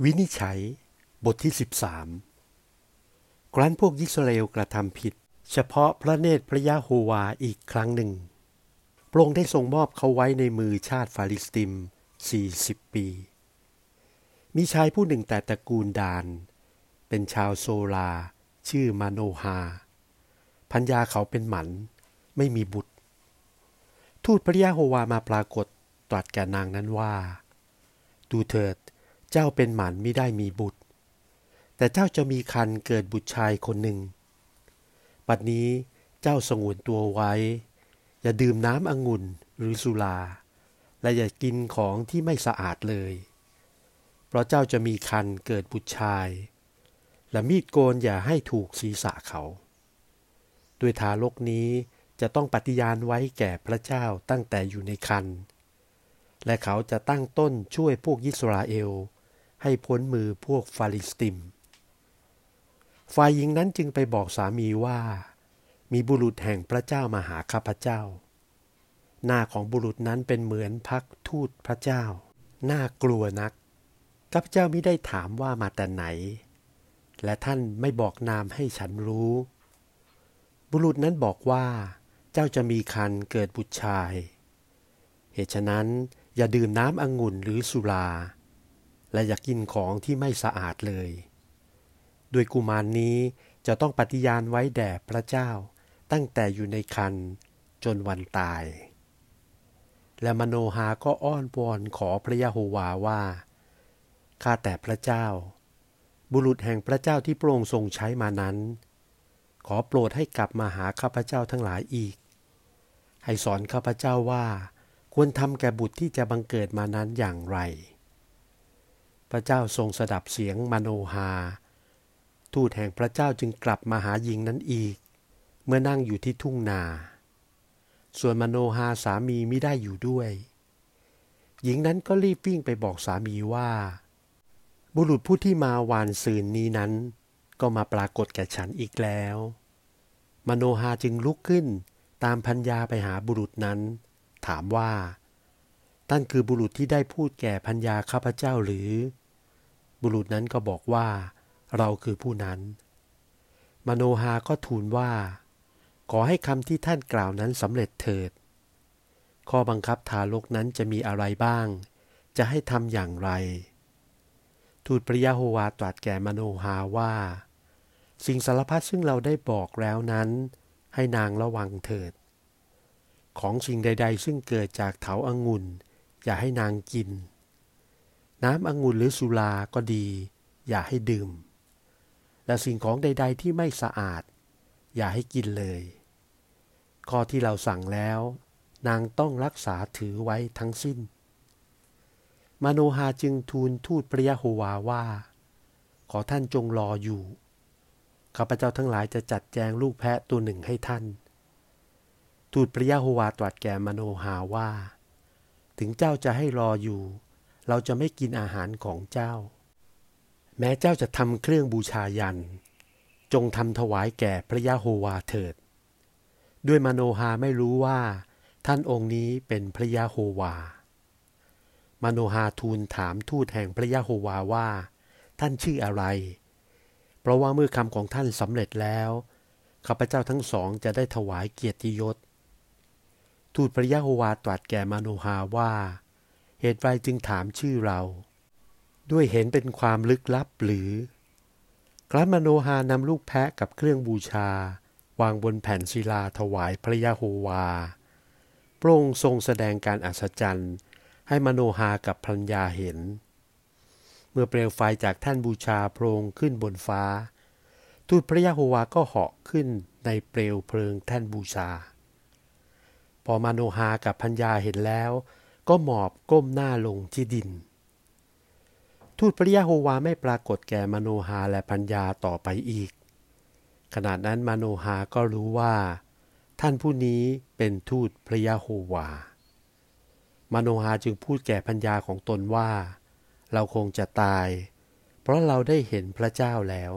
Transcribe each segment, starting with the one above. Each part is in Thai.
วินิจฉัย บทที่ 13 ครั้นพวกยิสราเอลกระทำผิด เฉพาะพระเนตรพระยะโฮวาอีกครั้งหนึ่ง พระองค์ได้ทรงมอบเขาไว้ในมือชาติฟาลิสติม 40 ปี มีชายผู้หนึ่งแต่ตระกูลดาน เป็นชาวโซลา ชื่อมาโนฮา พัญญาเขาเป็นหมัน ไม่มีบุตร ทูตพระยะโฮวามาปรากฏตรัสแก่นางนั้นว่า ดูเถิด เจ้าเป็นหมันไม่ได้มีบุตร แต่เจ้าจะมีคันเกิดบุตรชายคนหนึ่งปัดนี้เจ้าสงวนตัวไว้ อย่าดื่มน้ำองุ่นหรือสุรา และอย่ากินของที่ไม่สะอาดเลย เพราะเจ้าจะมีคันเกิดบุตรชาย และมีดโกนอย่าให้ถูกศีรษะเขาด้วยทารกนี้จะต้องปฏิญาณไว้แก่พระเจ้าตั้งแต่อยู่ในคันและเขาจะตั้งต้นช่วยพวกยิสราเอล ให้พ้นมือพวกฟาลิสติม ฝ่ายหญิงนั้นจึงไปบอกสามีว่า มีบุรุษแห่งพระเจ้ามาหาข้าพเจ้า หน้าของบุรุษนั้นเป็นเหมือนพักทูตพระเจ้า น่ากลัวนัก ข้าพเจ้าไม่ได้ถามว่ามาแต่ไหน และท่านไม่บอกนามให้ฉันรู้ บุรุษนั้นบอกว่าเจ้าจะมีคันเกิดบุตรชาย เหตุฉะนั้นอย่าดื่มน้ำองุ่นหรือสุรา และอยากกินของที่ไม่สะอาดเลยโดยกุมารนนี้จะต้องปฏิญาณไว้แด่พระเจ้า ตั้งแต่อยู่ในคันจนวันตาย และมโนหาก็อ้อนวอนขอพระยะโฮวาว่า ข้าแต่พระเจ้า บุรุษแห่งพระเจ้าที่พระองค์ทรงใช้มานั้น ขอโปรดให้กลับมาหาข้าพเจ้าทั้งหลายอีก ให้สอนข้าพเจ้าว่าควรทำแก่บุตรที่จะบังเกิดมานั้นอย่างไร พระเจ้าทรงสดับเสียงมโนหา ทูตแห่งพระเจ้าจึงกลับมาหาหญิงนั้นอีก เมื่อนั่งอยู่ที่ทุ่งนา ส่วนมโนหาสามีไม่ได้อยู่ด้วย หญิงนั้นก็รีบวิ่งไปบอกสามีว่า บุรุษผู้ที่มาวานซืนนี้นั้น ก็มาปรากฏแก่ฉันอีกแล้ว มโนหาจึงลุกขึ้นตามพัญญาไปหาบุรุษนั้น ถามว่าท่านคือบุรุษที่ได้พูดแก่พัญญาข้าพเจ้าหรือ บุรุษนั้นก็บอกว่า เราคือผู้นั้น มโนหาก็ทูลว่า ขอให้คำที่ท่านกล่าวนั้นสำเร็จเถิด ข้อบังคับทารกนั้นจะมีอะไรบ้าง จะให้ทำอย่างไร ทูตพระยะโฮวาตรัสแก่มโนหาว่า สิ่งสารพัดซึ่งเราได้บอกแล้วนั้น ให้นางระวังเถิด ของสิ่งใด ๆ ซึ่งเกิดจากเถาอางุ่นอย่าให้นางกิน น้ำองุ่นหรือสุราก็ดี อย่าให้ดื่ม และสิ่งของใด ๆ ที่ไม่สะอาด อย่าให้กินเลย ข้อที่เราสั่งแล้ว นางต้องรักษาถือไว้ทั้งสิ้น มโนฮาจึงทูลทูตพระยะโฮวาว่า ขอท่านจงรออยู่ข้าพเจ้าทั้งหลายจะจัดแจงลูกแพะตัวหนึ่งให้ท่าน ทูตพระยะโฮวาตรัสแก่มโนฮาว่า ถึงเจ้าจะให้รออยู่ เราจะไม่กินอาหารของเจ้า แม้เจ้าจะทำเครื่องบูชายัน จงทำถวายแก่พระยะโฮวาเถิด ด้วยมโนหาไม่รู้ว่า ท่านองค์นี้เป็นพระยะโฮวา มโนหาทูลถามทูตแห่งพระยะโฮวาว่า ท่านชื่ออะไร เพราะว่าเมื่อคำของท่านสำเร็จแล้วข้าพเจ้าทั้งสองจะได้ถวายเกียรติยศ ทูตพระยะโฮวาตรัสแก่มโนหาว่า เหตุไรจึงถามชื่อเรา ด้วยเห็นเป็นความลึกลับหรือ ครั้นมโนหานำลูกแพะกับเครื่องบูชา วางบนแผ่นศิลาถวายพระยะโฮวา พระองค์ทรงแสดงการอัศจรรย์ให้มโนหากับพัญญาเห็น เมื่อเปลวไฟจากท่านบูชาโพรงขึ้นบนฟ้า ทูตพระยะโฮวาก็เหาะขึ้นในเปลวเพลิงท่านบูชา พอมโนหากับพัญญาเห็นแล้ว ก็หมอบก้มหน้าลงที่ดิน ทูตพระยะโฮวาไม่ปรากฏแก่มโนหาและพัญญาต่อไปอีก ขณะนั้นมโนหาก็รู้ว่า ท่านผู้นี้เป็นทูตพระยะโฮวามโนหาจึงพูดแก่พัญญาของตนว่า เราคงจะตาย เพราะเราได้เห็นพระเจ้าแล้ว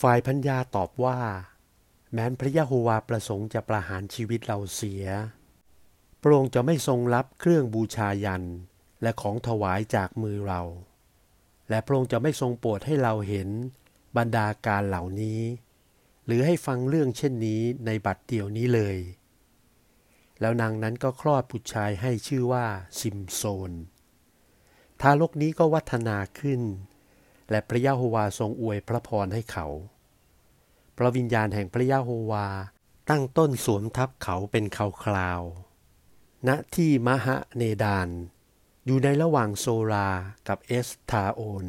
ฝ่ายพัญญาตอบว่า แม้นพระยะโฮวาประสงค์จะประหารชีวิตเราเสีย พระองค์จะไม่ทรงรับเครื่องบูชายันและของถวายจากมือเรา และพระองค์จะไม่ทรงโปรดให้เราเห็นบรรดาการเหล่านี้ หรือให้ฟังเรื่องเช่นนี้ในบัดเดียวนี้เลย แล้วนางนั้นก็คลอดบุตรชายให้ชื่อว่าซิมโซน ทารกนี้ก็วัฒนาขึ้น และพระยาโฮวาทรงอวยพระพรให้เขา พระวิญญาณแห่งพระยาโฮวาตั้งต้นสวมทับเขาเป็นคราวคราว ณที่มหะเนดาน อยู่ในระหว่างโซรากับเอสทาโอน